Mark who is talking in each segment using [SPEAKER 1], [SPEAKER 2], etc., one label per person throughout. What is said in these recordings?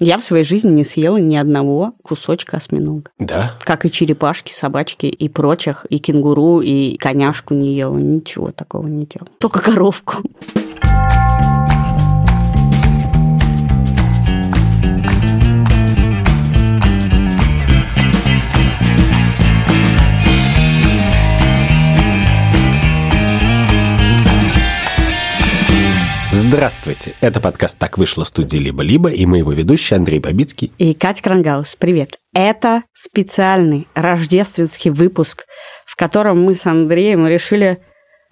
[SPEAKER 1] Я в своей жизни не съела ни одного кусочка осьминога.
[SPEAKER 2] Да?
[SPEAKER 1] Как и черепашки, собачки и прочих, и кенгуру, и коняшку не ела. Ничего такого не делала. Только коровку.
[SPEAKER 2] Здравствуйте! Это подкаст «Так вышло» студии «Либо-либо» и мы его ведущие Андрей Бабицкий.
[SPEAKER 1] И Катя Крангаус. Привет. Это специальный рождественский выпуск, в котором мы с Андреем решили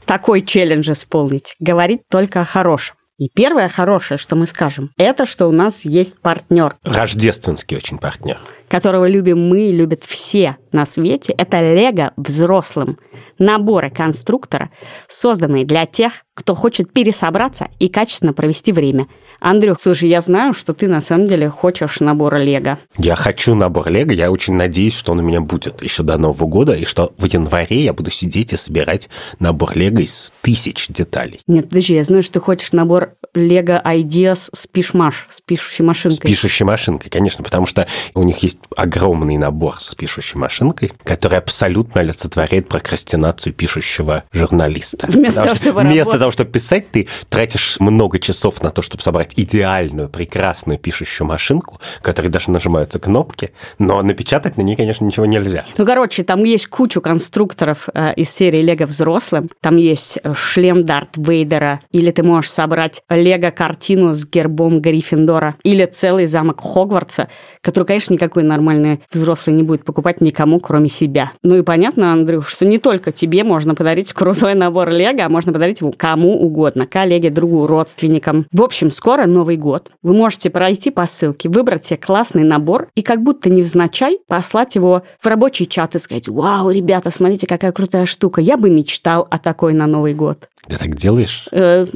[SPEAKER 1] такой челлендж исполнить. Говорить только о хорошем. И первое хорошее, что мы скажем, это что у нас есть партнер,
[SPEAKER 2] Рождественский очень партнер.
[SPEAKER 1] Которого любим мы и любят все на свете. Это Лего взрослым. Наборы конструктора, созданные для тех, кто хочет пересобраться и качественно провести время. Андрюх, слушай, я знаю, что ты на самом деле хочешь набора Лего.
[SPEAKER 2] Я хочу набор Лего, я очень надеюсь, что он у меня будет еще до Нового года, и что в январе я буду сидеть и собирать набор Лего из тысяч деталей.
[SPEAKER 1] Нет, подожди, я знаю, что ты хочешь набор Lego Ideas с пишмаш, с пишущей
[SPEAKER 2] С
[SPEAKER 1] машинкой.
[SPEAKER 2] пишущей машинкой, конечно, потому что у них есть огромный набор с пишущей машинкой, который абсолютно олицетворяет прокрастинацию пишущего журналиста.
[SPEAKER 1] Вместо того,
[SPEAKER 2] что
[SPEAKER 1] чтобы
[SPEAKER 2] Вместо
[SPEAKER 1] работать.
[SPEAKER 2] того, чтобы писать, ты тратишь много часов на то, чтобы собрать идеальную, прекрасную пишущую машинку, которой даже нажимаются кнопки, но напечатать на ней, конечно, ничего нельзя.
[SPEAKER 1] Ну, короче, там есть кучу конструкторов э, из серии Лего взрослым. Там есть э, шлем Дарт Вейдера, или ты можешь собрать Лего-картину с гербом Гриффиндора, или целый замок Хогвартса, который, конечно, никакой нормальный взрослый не будет покупать никому, кроме себя. Ну и понятно, Андрюш, что не только тебе можно подарить крутой набор Лего, а можно подарить его кому угодно, коллеге, другу, родственникам. В общем, скоро Новый год. Вы можете пройти по ссылке, выбрать себе классный набор и как будто невзначай послать его в рабочий чат и сказать, вау, ребята, смотрите, какая крутая штука. Я бы мечтал о такой на Новый год.
[SPEAKER 2] Ты так делаешь?
[SPEAKER 1] Э,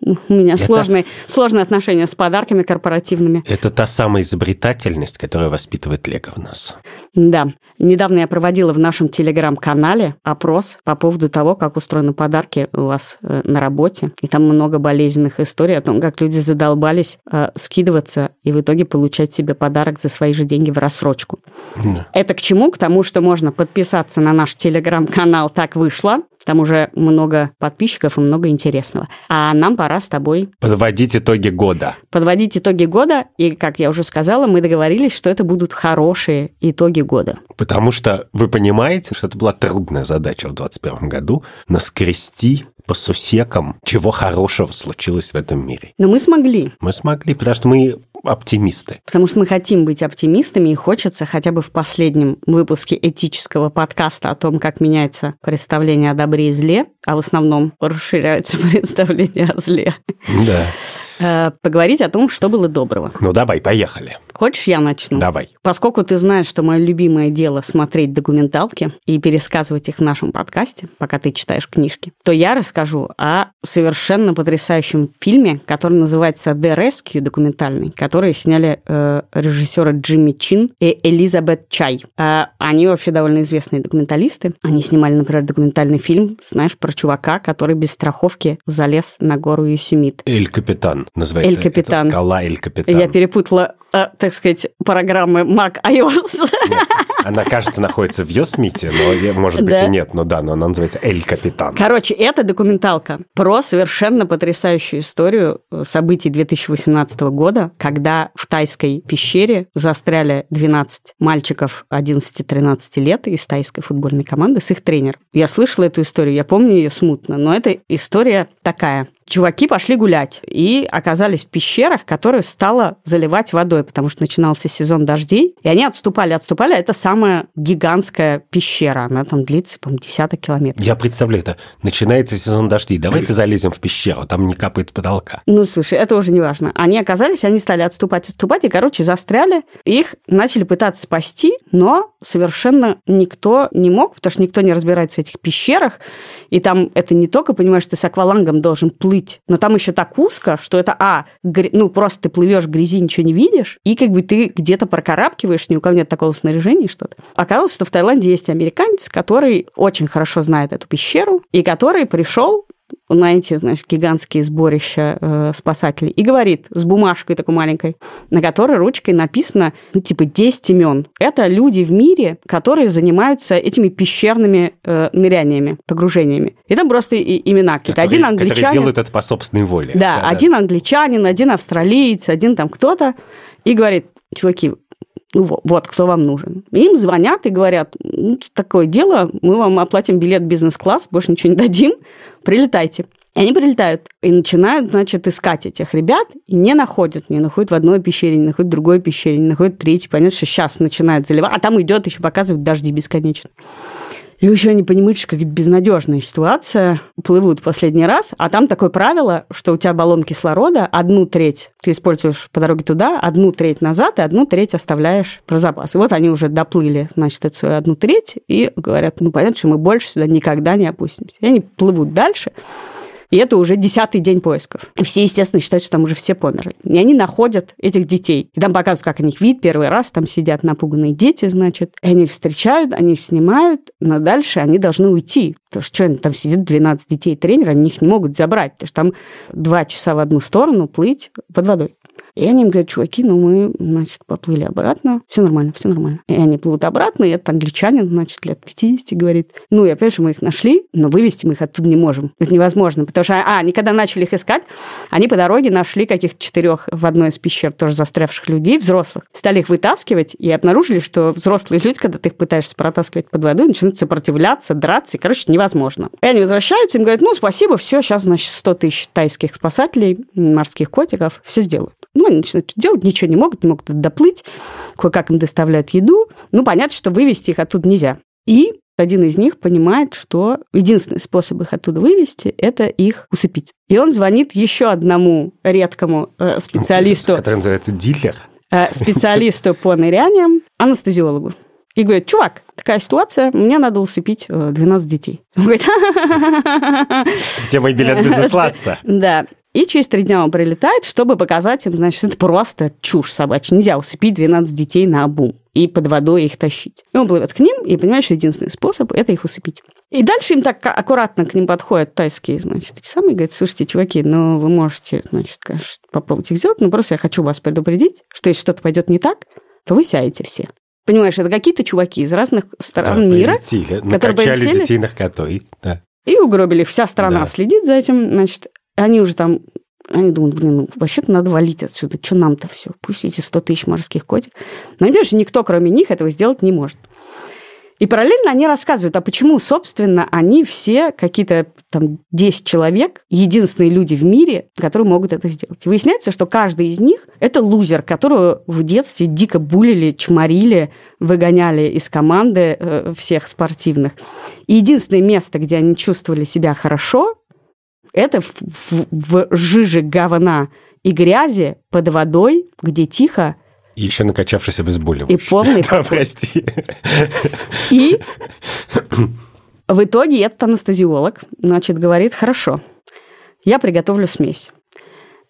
[SPEAKER 1] У меня сложные, сложные отношения с подарками корпоративными.
[SPEAKER 2] Это та самая изобретательность, которая воспитывает Лего в нас.
[SPEAKER 1] Да. Недавно я проводила в нашем телеграм-канале опрос по поводу того, как устроены подарки у вас э, на работе. И там много болезненных историй о том, как люди задолбались э, скидываться и в итоге получать себе подарок за свои же деньги в рассрочку.
[SPEAKER 2] Да.
[SPEAKER 1] Это к чему? К тому, что можно подписаться на наш телеграм-канал «Так вышло». Там уже много подписчиков и много интересного. А нам пора с тобой
[SPEAKER 2] Подводить итоги года.
[SPEAKER 1] подводить итоги года. И, как я уже сказала, мы договорились, что это будут хорошие итоги года.
[SPEAKER 2] Потому что вы понимаете, что это была трудная задача в 2021 году наскрести по сусекам, чего хорошего случилось в этом мире.
[SPEAKER 1] Но мы смогли.
[SPEAKER 2] Мы смогли, потому что мы оптимисты.
[SPEAKER 1] Потому что мы хотим быть оптимистами, и хочется хотя бы в последнем выпуске этического подкаста о том, как меняется представление о добре и зле, а в основном расширяются представления о зле,
[SPEAKER 2] Да.
[SPEAKER 1] э, поговорить о том, что было доброго.
[SPEAKER 2] Ну давай, поехали.
[SPEAKER 1] Хочешь, я начну?
[SPEAKER 2] Давай.
[SPEAKER 1] Поскольку ты знаешь, что мое любимое дело смотреть документалки и пересказывать их в нашем подкасте, пока ты читаешь книжки, то я расскажу о совершенно потрясающем фильме, который называется «The Rescue» документальный, который сняли э, режиссеры Джимми Чин и Элизабет Чай. Э, они вообще довольно известные документалисты. Они снимали, например, документальный фильм, знаешь, про чувака, который без страховки залез на гору Юсемит.
[SPEAKER 2] Эль Капитан называется.
[SPEAKER 1] Эль Капитан.
[SPEAKER 2] Это скала Эль Капитан.
[SPEAKER 1] Я перепутала, э, так сказать, программы Mac iOS.
[SPEAKER 2] Нет, она, кажется, находится в Йосмите, но, может быть,
[SPEAKER 1] Да.
[SPEAKER 2] и нет. Но да, но она называется Эль Капитан.
[SPEAKER 1] Короче, это документалка про совершенно потрясающую историю э, событий 2018 года, когда в тайской пещере застряли 12 мальчиков 11-13 лет из тайской футбольной команды с их тренером. Я слышала эту историю, я помню ее смутно, но эта история такая. Чуваки пошли гулять и оказались в пещерах, которые стало заливать водой, потому что начинался сезон дождей, и они отступали, отступали, а это самая гигантская пещера, она там длится, по-моему, десяток километров.
[SPEAKER 2] Я представляю, это начинается сезон дождей. Давайте залезем в пещеру, там не капает потолка.
[SPEAKER 1] Ну, слушай, это уже не важно. Они оказались, они стали отступать, отступать, и, короче, застряли. Их начали пытаться спасти, но совершенно никто не мог, потому что никто не разбирается в этих пещерах. И там это не только, понимаешь, ты с аквалангом должен плыть, но там еще так узко, что это, а, гря- ну, просто ты плывешь в грязи, ничего не видишь, и как бы ты где-то прокарабкиваешь, ни у кого нет такого снаряжения, что-то. Оказалось, что в Таиланде есть американец, который очень хорошо знает эту пещеру, и который пришел на эти, значит, гигантские сборища э, спасателей и говорит с бумажкой такой маленькой, на которой ручкой написано, ну, типа, 10 имен. Это люди в мире, которые занимаются этими пещерными э, ныряниями, погружениями. И там просто и, имена какие-то. Один англичанин... Которые
[SPEAKER 2] делают это по собственной воле.
[SPEAKER 1] Да, да один да. англичанин, один австралиец, один там кто-то. И говорит, чуваки, ну, вот, кто вам нужен. Им звонят и говорят, ну, такое дело, мы вам оплатим билет бизнес-класс, больше ничего не дадим, прилетайте. И они прилетают и начинают, значит, искать этих ребят и не находят. Не находят в одной пещере, не находят в другой пещере, не находят в третьей. Понятно, что сейчас начинает заливать. А там идет, еще показывают дожди бесконечно. И еще понимают, что какая-то безнадежная ситуация, плывут последний раз, а там такое правило, что у тебя баллон кислорода, одну треть ты используешь по дороге туда, одну треть назад и одну треть оставляешь про запас. И вот они уже доплыли, значит, эту свою одну треть и говорят, ну, понятно, что мы больше сюда никогда не опустимся. И они плывут дальше, и это уже десятый день поисков. И все, естественно, считают, что там уже все померли. И они находят этих детей. И там показывают, как они их видят первый раз. Там сидят напуганные дети, значит. И они их встречают, они их снимают, но дальше они должны уйти. Потому что, что там сидит 12 детей тренера, они их не могут забрать. Потому что там два часа в одну сторону плыть под водой. И они им говорят, чуваки, ну мы, значит, поплыли обратно, все нормально, все нормально. И они плывут обратно, и этот англичанин, значит, лет 50 говорит, ну, я понимаю, что мы их нашли, но вывести мы их оттуда не можем. Это невозможно, потому что, а, они когда начали их искать, они по дороге нашли каких-то четырех в одной из пещер тоже застрявших людей, взрослых, стали их вытаскивать и обнаружили, что взрослые люди, когда ты их пытаешься протаскивать под водой, начинают сопротивляться, драться, и, короче, невозможно. И они возвращаются, им говорят, ну, спасибо, все, сейчас, значит, 100 тысяч тайских спасателей, морских котиков, все сделают. Ну, они начинают делать, ничего не могут, не могут доплыть, кое-как им доставляют еду. Ну, понятно, что вывести их оттуда нельзя. И один из них понимает, что единственный способ их оттуда вывести – это их усыпить. И он звонит еще одному редкому э, специалисту.
[SPEAKER 2] Который называется дилер.
[SPEAKER 1] Э, специалисту по ныряниям, анестезиологу. И говорит, чувак, такая ситуация, мне надо усыпить 12 э, детей. Он говорит,
[SPEAKER 2] где мой билет бизнес-класса?
[SPEAKER 1] Да. И через три дня он прилетает, чтобы показать им, значит, это просто чушь собачья. Нельзя усыпить 12 детей на обум и под водой их тащить. И он плывет к ним и понимает, что единственный способ – это их усыпить. И дальше им так аккуратно к ним подходят тайские, значит, эти самые, говорят, слушайте, чуваки, ну, вы можете, значит, конечно, попробовать их сделать, но просто я хочу вас предупредить, что если что-то пойдет не так, то вы сядете все. Понимаешь, это какие-то чуваки из разных стран да, мира,
[SPEAKER 2] прилетели, которые полетели, детей наркотой, да.
[SPEAKER 1] И угробили. Вся страна да. следит за этим, значит, они уже там они думают, блин, ну, вообще-то надо валить отсюда. Что нам-то все? Пусть эти 100 тысяч морских котик. Но, понимаешь, никто, кроме них, этого сделать не может. И параллельно они рассказывают, а почему, собственно, они все, какие-то там 10 человек, единственные люди в мире, которые могут это сделать. И выясняется, что каждый из них – это лузер, которого в детстве дико булили, чморили, выгоняли из команды э, всех спортивных. И единственное место, где они чувствовали себя хорошо, это в, в, в жиже говна и грязи под водой, где тихо.
[SPEAKER 2] И еще накачавшись обезболивающим.
[SPEAKER 1] И полный...
[SPEAKER 2] Да, прости.
[SPEAKER 1] И в итоге этот анестезиолог, значит, говорит, хорошо, я приготовлю смесь.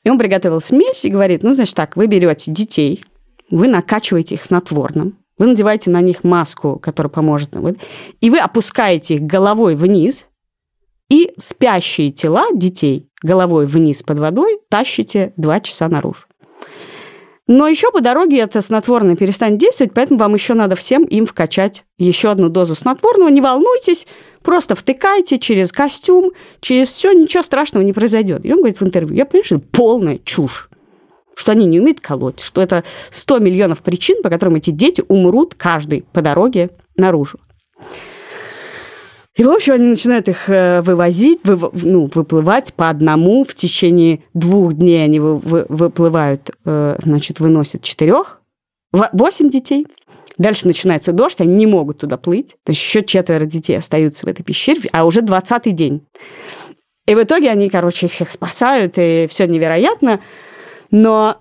[SPEAKER 1] И он приготовил смесь и говорит, ну, значит так, вы берете детей, вы накачиваете их снотворным, вы надеваете на них маску, которая поможет нам, и вы опускаете их головой вниз, и спящие тела детей головой вниз под водой тащите два часа наружу. Но еще по дороге это снотворное перестанет действовать, поэтому вам еще надо всем им вкачать еще одну дозу снотворного. Не волнуйтесь, просто втыкайте через костюм, через все, ничего страшного не произойдет. И он говорит в интервью, я понимаю, что это полная чушь что они не умеют колоть, что это 100 миллионов причин, по которым эти дети умрут каждый по дороге наружу. И, в общем, они начинают их э, вывозить, вы, ну, выплывать по одному. В течение двух дней они вы, вы, выплывают, э, значит, выносят четырех, восемь детей. Дальше начинается дождь, они не могут туда плыть. То есть еще четверо детей остаются в этой пещере, а уже двадцатый день. И в итоге они, короче, их всех спасают, и все невероятно. Но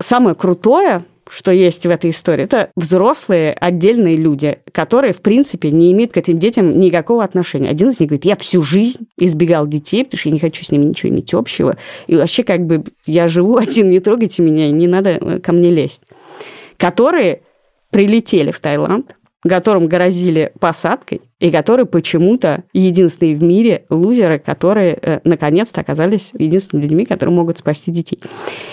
[SPEAKER 1] самое крутое, что есть в этой истории, это взрослые отдельные люди, которые, в принципе, не имеют к этим детям никакого отношения. Один из них говорит, я всю жизнь избегал детей, потому что я не хочу с ними ничего иметь общего. И вообще, как бы, я живу один, не трогайте меня, не надо э, ко мне лезть. Которые прилетели в Таиланд, которым грозили посадкой, и которые почему-то единственные в мире лузеры, которые э, наконец-то оказались единственными людьми, которые могут спасти детей.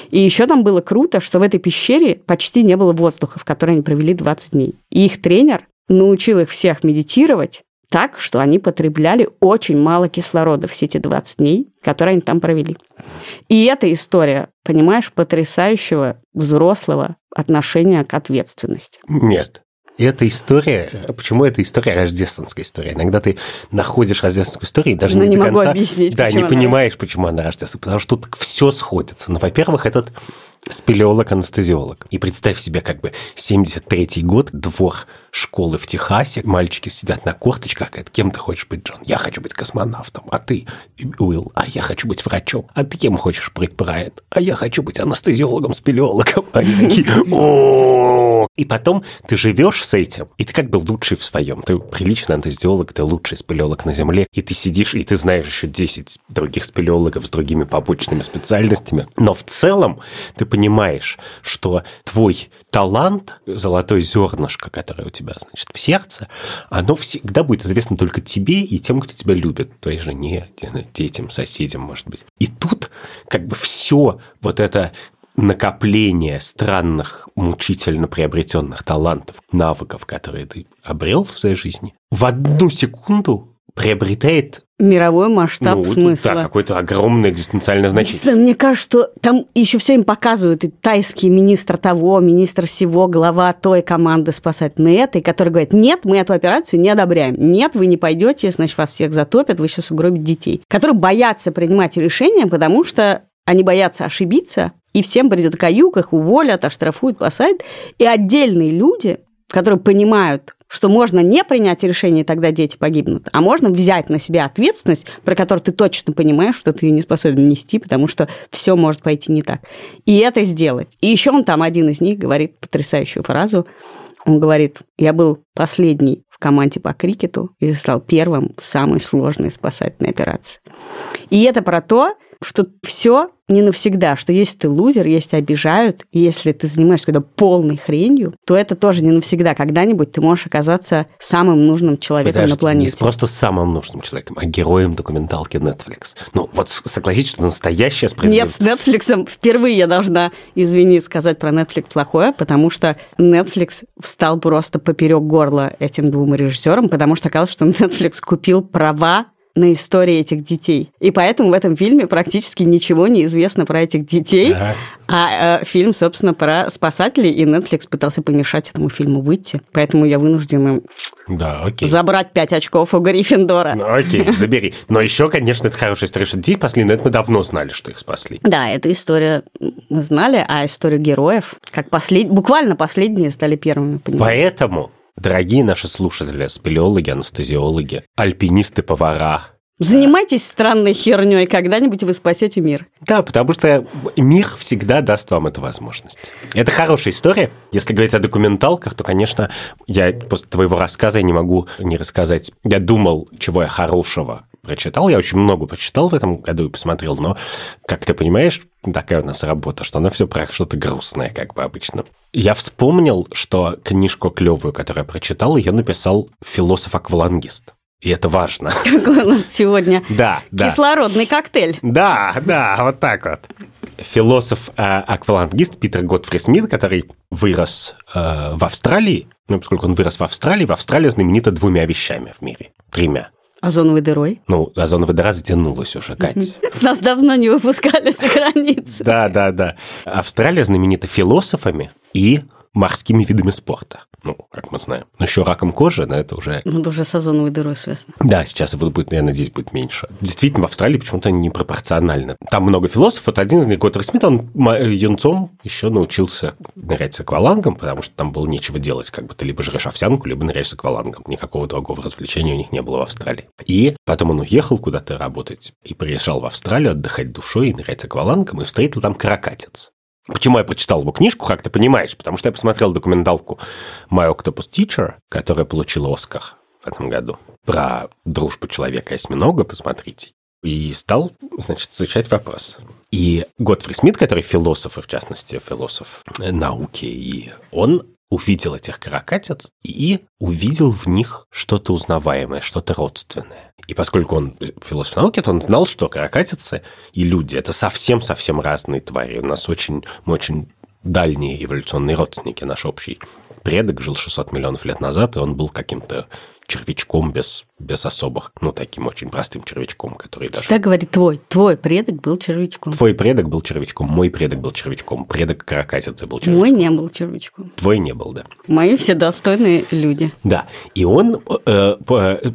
[SPEAKER 1] И еще там было круто, что в этой пещере почти не было воздуха, в которой они провели 20 дней. И их тренер научил их всех медитировать так, что они потребляли очень мало кислорода все эти 20 дней, которые они там провели. И эта история, понимаешь, потрясающего взрослого отношения к ответственности.
[SPEAKER 2] Нет, эта история, почему эта история рождественская история? Иногда ты находишь рождественскую историю и даже
[SPEAKER 1] Но
[SPEAKER 2] не,
[SPEAKER 1] не
[SPEAKER 2] до конца,
[SPEAKER 1] объяснить,
[SPEAKER 2] да, не понимаешь, почему она рождественская, потому что тут все сходится. Ну, во-первых, этот спелеолог-анестезиолог. И представь себе, как бы 73-й год, двор школы в Техасе, мальчики сидят на корточках, говорят, кем ты хочешь быть, Джон? Я хочу быть космонавтом, а ты, Уилл, а я хочу быть врачом, а ты кем хочешь быть, Брайан? А я хочу быть анестезиологом, спелеологом. Они такие! И потом ты живешь с этим, и ты как бы лучший в своем. Ты приличный анестезиолог, ты лучший спелеолог на Земле, и ты сидишь, и ты знаешь еще 10 других спелеологов с другими побочными специальностями. Но в целом ты понимаешь, что твой талант, золотое зернышко, которое у тебя, значит, в сердце, оно всегда будет известно только тебе и тем, кто тебя любит, твоей жене, детям, соседям, может быть. И тут как бы все вот это накопление странных, мучительно приобретенных талантов, навыков, которые ты обрел в своей жизни, в одну секунду приобретает
[SPEAKER 1] Мировой масштаб
[SPEAKER 2] ну,
[SPEAKER 1] смысла.
[SPEAKER 2] да, какое-то огромное экзистенциальное значение.
[SPEAKER 1] Мне кажется, что там еще все им показывают, и тайский министр того, министр всего, глава той команды спасательной этой, который говорит, нет, мы эту операцию не одобряем. Нет, вы не пойдете, значит, вас всех затопят, вы сейчас угробите детей. Которые боятся принимать решения, потому что они боятся ошибиться, и всем придет каюк, их уволят, оштрафуют, посадят. И отдельные люди, которые понимают, что можно не принять решение, и тогда дети погибнут, а можно взять на себя ответственность, про которую ты точно понимаешь, что ты ее не способен нести, потому что все может пойти не так. И это сделать. И еще он там, один из них, говорит потрясающую фразу. Он говорит, я был последний в команде по крикету и стал первым в самой сложной спасательной операции. И это про то, что все не навсегда, что если ты лузер, если обижают, и если ты занимаешься какой-то полной хренью, то это тоже не навсегда. Когда-нибудь ты можешь оказаться самым нужным человеком
[SPEAKER 2] Подожди,
[SPEAKER 1] на планете.
[SPEAKER 2] Не просто самым нужным человеком, а героем документалки Netflix. Ну, вот согласитесь, что настоящая
[SPEAKER 1] Нет,
[SPEAKER 2] справедливость.
[SPEAKER 1] с Netflix впервые я должна, извини, сказать про Netflix плохое, потому что Netflix встал просто поперек горла этим двум режиссерам, потому что оказалось, что Netflix купил права на истории этих детей. И поэтому в этом фильме практически ничего не известно про этих детей.
[SPEAKER 2] Ага.
[SPEAKER 1] А э, фильм, собственно, про спасателей, и Netflix пытался помешать этому фильму выйти. Поэтому я вынуждена
[SPEAKER 2] Да, окей.
[SPEAKER 1] забрать пять очков у Гриффиндора.
[SPEAKER 2] Ну, окей, забери. Но еще, конечно, это хорошая история, что детей спасли, но это мы давно знали, что их спасли.
[SPEAKER 1] Да, эта история мы знали, а историю героев, как послед... буквально последние стали первыми, понимаете?
[SPEAKER 2] Поэтому, дорогие наши слушатели, спелеологи, анестезиологи, альпинисты, повара,
[SPEAKER 1] Занимайтесь странной херней, когда-нибудь вы спасете мир.
[SPEAKER 2] Да, потому что мир всегда даст вам эту возможность. Это хорошая история. Если говорить о документалках, то, конечно, я после твоего рассказа не могу не рассказать. Я думал, чего я хорошего прочитал. Я очень много прочитал в этом году и посмотрел, но, как ты понимаешь, такая у нас работа, что она все про что-то грустное, как бы обычно. Я вспомнил, что книжку клевую, которую я прочитал, ее написал философ-аквалангист. И это важно.
[SPEAKER 1] Какой у нас сегодня
[SPEAKER 2] Да, да.
[SPEAKER 1] кислородный коктейль.
[SPEAKER 2] Да, да, вот так вот. Философ-аквалангист Питер Готфри Смит, который вырос э, в Австралии, ну, поскольку он вырос в Австралии, в Австралии знаменита двумя вещами в мире. Тремя.
[SPEAKER 1] Озоновой дырой.
[SPEAKER 2] Ну, озоновая дыра затянулась уже, Кать.
[SPEAKER 1] Нас давно не выпускали за границу.
[SPEAKER 2] Да, да, да. Австралия знаменита философами и морскими видами спорта. Ну, как мы знаем. Но еще раком кожи, но это уже...
[SPEAKER 1] Ну, это уже с озоновой дырой связано.
[SPEAKER 2] Да, сейчас его будет, я надеюсь, будет меньше. Действительно, в Австралии почему-то непропорционально. Там много философов. Вот один из них, Готтер Смит, он ма- юнцом еще научился нырять с аквалангом, потому что там было нечего делать. Как бы ты либо жрешь овсянку, либо ныряешь с аквалангом. Никакого другого развлечения у них не было в Австралии. И потом он уехал куда-то работать и приезжал в Австралию отдыхать душой и нырять с аквалангом, и встретил там каракатиц. Почему я прочитал его книжку, как ты понимаешь? Потому что я посмотрел документалку «My Octopus Teacher», которая получила Оскар в этом году. Про дружбу человека и осьминога, посмотрите. И стал, значит, изучать вопрос. И Готфри Смит, который философ, и в частности, философ науки, и он увидел этих каракатиц и увидел в них что-то узнаваемое, что-то родственное. И поскольку он философ науки, то он знал, что каракатицы и люди – это совсем-совсем разные твари. У нас очень, мы очень дальние эволюционные родственники. Наш общий предок жил 600 миллионов лет назад, и он был каким-то червячком без, без особых, ну, таким очень простым червячком, который даже...
[SPEAKER 1] Всегда говорит твой, твой предок был червячком.
[SPEAKER 2] Твой предок был червячком, мой предок был червячком, предок каракатицы был червячком.
[SPEAKER 1] Мой не был червячком.
[SPEAKER 2] Твой не был, да.
[SPEAKER 1] Мои все достойные люди.
[SPEAKER 2] Да, и он э,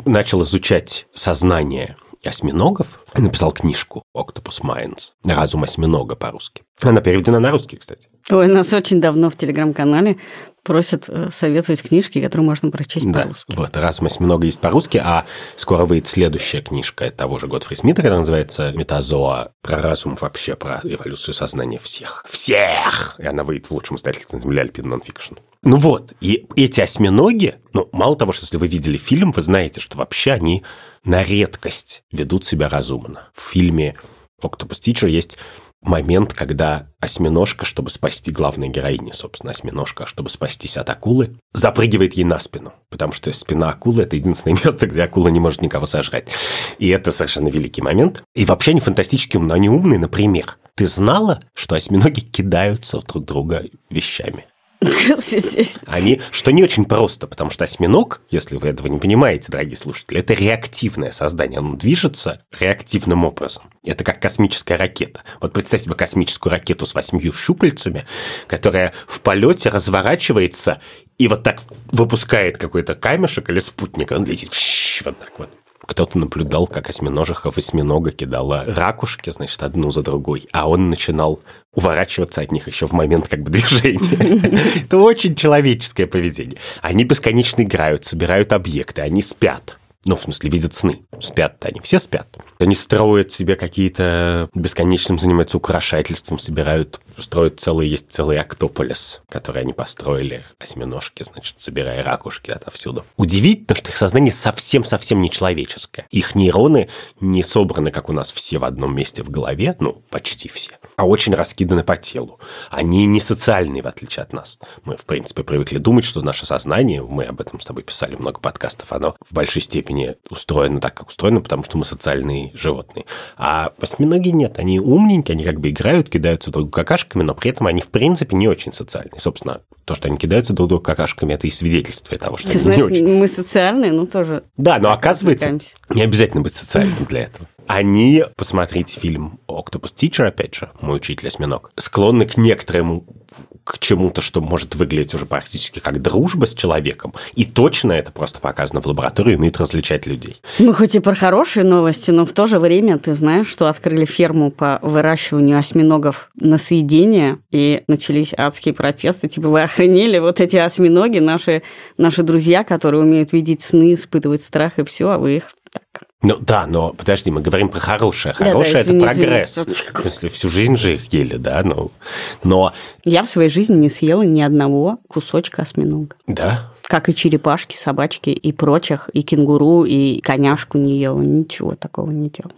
[SPEAKER 2] начал изучать сознание осьминогов и написал книжку «Octopus Minds» «Разум осьминога» по-русски. Она переведена на русский, кстати.
[SPEAKER 1] Ой, нас очень давно в телеграм-канале просят э, советовать книжки, которые можно прочесть
[SPEAKER 2] Да,
[SPEAKER 1] по-русски.
[SPEAKER 2] вот «Разум осьминога» есть по-русски, а скоро выйдет следующая книжка того же Годфри Смита, которая называется «Метазоа», про разум вообще, про эволюцию сознания всех. Всех! И она выйдет в лучшем издательстве на земле Альпина Нон-фикшн. Ну вот, и эти осьминоги, ну, мало того, что если вы видели фильм, вы знаете, что вообще они на редкость ведут себя разумно. В фильме «Octopus Teacher» есть момент, когда осьминожка, чтобы спасти главной героини, собственно, осьминожка, чтобы спастись от акулы, запрыгивает ей на спину, потому что спина акулы – это единственное место, где акула не может никого сожрать. И это совершенно великий момент. И вообще они фантастические, но они умные, например. Ты знала, что осьминоги кидаются друг друга вещами? Они, что не очень просто, потому что осьминог, если вы этого не понимаете, дорогие слушатели, это реактивное создание. Оно движется реактивным образом. Это как космическая ракета. Вот представь себе космическую ракету с восьмью щупальцами, которая в полете разворачивается и вот так выпускает какой-то камешек или спутник, он летит вот так вот кто-то наблюдал, как осьминожихов осьминога кидала ракушки, значит, одну за другой, а он начинал уворачиваться от них еще в момент как бы движения. Это очень человеческое поведение. Они бесконечно играют, собирают объекты, они спят. Ну, в смысле, видят сны. Спят-то они, все спят. Они строят себе какие-то... Бесконечным занимаются украшательством, собирают... Строят целый... Есть целый Актополис, который они построили. Осьминожки, значит, собирая ракушки отовсюду. Удивительно, что их сознание совсем-совсем не человеческое. Их нейроны не собраны, как у нас все в одном месте в голове, ну, почти все, а очень раскиданы по телу. Они не социальные, в отличие от нас. Мы, в принципе, привыкли думать, что наше сознание, мы об этом с тобой писали много подкастов, оно в большой степени устроено так, как устроено, потому что мы социальные животные. А осьминоги нет, они умненькие, они как бы играют, кидаются друг другу какашками, но при этом они, в принципе, не очень социальные. Собственно, то, что они кидаются друг другу какашками, это и свидетельствует того, что
[SPEAKER 1] Ты
[SPEAKER 2] они
[SPEAKER 1] знаешь,
[SPEAKER 2] не очень.
[SPEAKER 1] мы социальные, ну тоже.
[SPEAKER 2] Да, но оказывается, не обязательно быть социальным для этого. Они, посмотрите фильм «Octopus Teacher», опять же, «Мой учитель осьминог», склонны к некоторому к чему-то, что может выглядеть уже практически как дружба с человеком. И точно это просто показано в лаборатории, умеют различать людей.
[SPEAKER 1] Мы хоть и про хорошие новости, но в то же время ты знаешь, что открыли ферму по выращиванию осьминогов на съедение, и начались адские протесты. Типа, вы охренели, вот эти осьминоги, наши, наши друзья, которые умеют видеть сны, испытывать страх и все, а вы их так.
[SPEAKER 2] Ну да, но подожди, мы говорим про хорошее.
[SPEAKER 1] Да, да,
[SPEAKER 2] Хорошее
[SPEAKER 1] извини,
[SPEAKER 2] это прогресс.
[SPEAKER 1] извини.
[SPEAKER 2] В смысле, всю жизнь же их ели, да, ну. Но,
[SPEAKER 1] Я в своей жизни не съела ни одного кусочка осьминога.
[SPEAKER 2] да,
[SPEAKER 1] Как и черепашки, собачки и прочих, и кенгуру, и коняшку не ела, ничего такого не делала.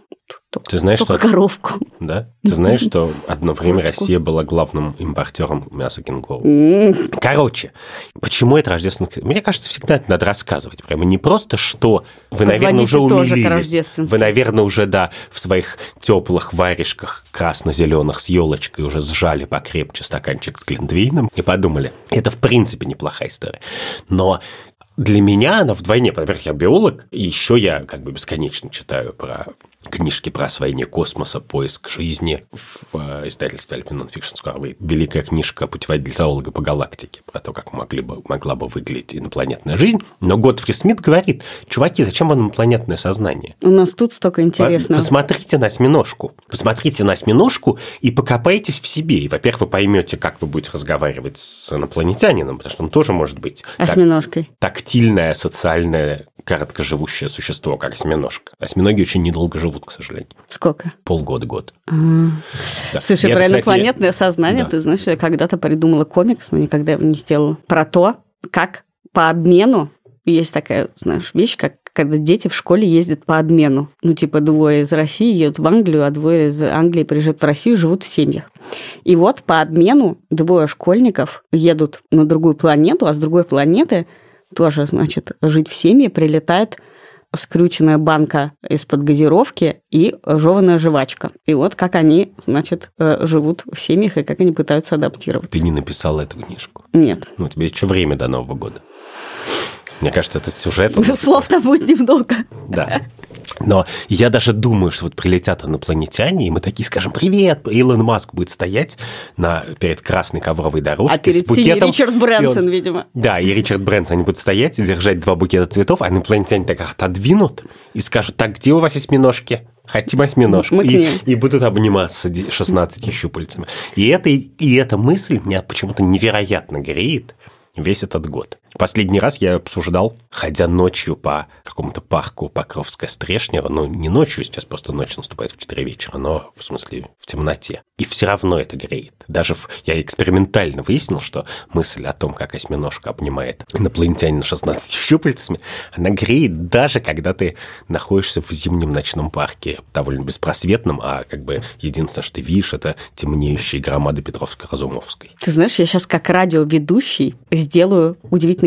[SPEAKER 1] Только,
[SPEAKER 2] Ты знаешь,
[SPEAKER 1] только
[SPEAKER 2] что-
[SPEAKER 1] коровку.
[SPEAKER 2] да. Ты знаешь, что одно время Россия была главным импортером мяса кенгуру? Короче, почему это рождественское? Мне кажется, всегда это надо рассказывать. Прямо не просто, что вы, наверное, уже умилились. Вы, наверное, уже, да, в своих теплых варежках красно-зеленых с елочкой уже сжали покрепче стаканчик с глинтвейном и подумали, это в принципе неплохая история. Но для меня она вдвойне. Во-первых, я биолог, и еще я как бы бесконечно читаю про книжки про освоение космоса, поиск жизни в э, издательстве Alpine Non-Fiction выйдет. Великая книжка «Путеводитель зоолога по галактике» про то, как могли бы, могла бы выглядеть инопланетная жизнь. Но Готфри Смит говорит, чуваки, зачем вам инопланетное сознание?
[SPEAKER 1] У нас тут столько интересного.
[SPEAKER 2] Посмотрите на осьминожку. Посмотрите на осьминожку и покопайтесь в себе. И, во-первых, вы поймете, как вы будете разговаривать с инопланетянином, потому что он тоже может быть так-
[SPEAKER 1] Осьминожкой.
[SPEAKER 2] тактильное, социальное, короткоживущее существо, как осьминожка. Осьминоги очень недолго живут, к сожалению.
[SPEAKER 1] Сколько?
[SPEAKER 2] Полгода-год. Да.
[SPEAKER 1] А. Слушай,
[SPEAKER 2] И
[SPEAKER 1] про
[SPEAKER 2] это, кстати,
[SPEAKER 1] инопланетное сознание,
[SPEAKER 2] да.
[SPEAKER 1] ты знаешь, я когда-то придумала комикс, но никогда его не сделала. Про то, как по обмену есть такая, знаешь, вещь, как когда дети в школе ездят по обмену. Ну, типа, двое из России едут в Англию, а двое из Англии приезжают в Россию, живут в семьях. И вот по обмену двое школьников едут на другую планету, а с другой планеты тоже, значит, жить в семье прилетает скрюченная банка из-под газировки и жеванная жвачка. И вот как они, значит, э, живут в семьях и как они пытаются адаптироваться.
[SPEAKER 2] Ты не написала эту книжку?
[SPEAKER 1] Нет.
[SPEAKER 2] Ну, тебе еще время до Нового года. Мне кажется, этот сюжет...
[SPEAKER 1] Слов там будет немного.
[SPEAKER 2] Да. Но я даже думаю, что вот прилетят инопланетяне, и мы такие скажем «Привет!» Илон Маск будет стоять на, перед красной ковровой дорожкой
[SPEAKER 1] а перед
[SPEAKER 2] с букетом.
[SPEAKER 1] Ричард Брэнсон,
[SPEAKER 2] он,
[SPEAKER 1] видимо.
[SPEAKER 2] Да, и Ричард Брэнсон, они будут стоять и держать два букета цветов, а инопланетяне так отодвинут и скажут «Так, где у вас есть миножки?» Хотим осьминожку. И, и будут обниматься 16 щупальцами. И, это, и эта мысль меня почему-то невероятно греет весь этот год. Последний раз я обсуждал, ходя ночью по какому-то парку Покровская Стрешнева, ну, не ночью, сейчас просто ночь наступает в 4 вечера, но, в смысле, в темноте. И все равно это греет. Даже в... я экспериментально выяснил, что мысль о том, как осьминожка обнимает инопланетянина 16 щупальцами, она греет даже когда ты находишься в зимнем ночном парке, довольно беспросветном, а как бы единственное, что ты видишь, это темнеющие громады Петровской-Разумовской.
[SPEAKER 1] Ты знаешь, я сейчас как радиоведущий сделаю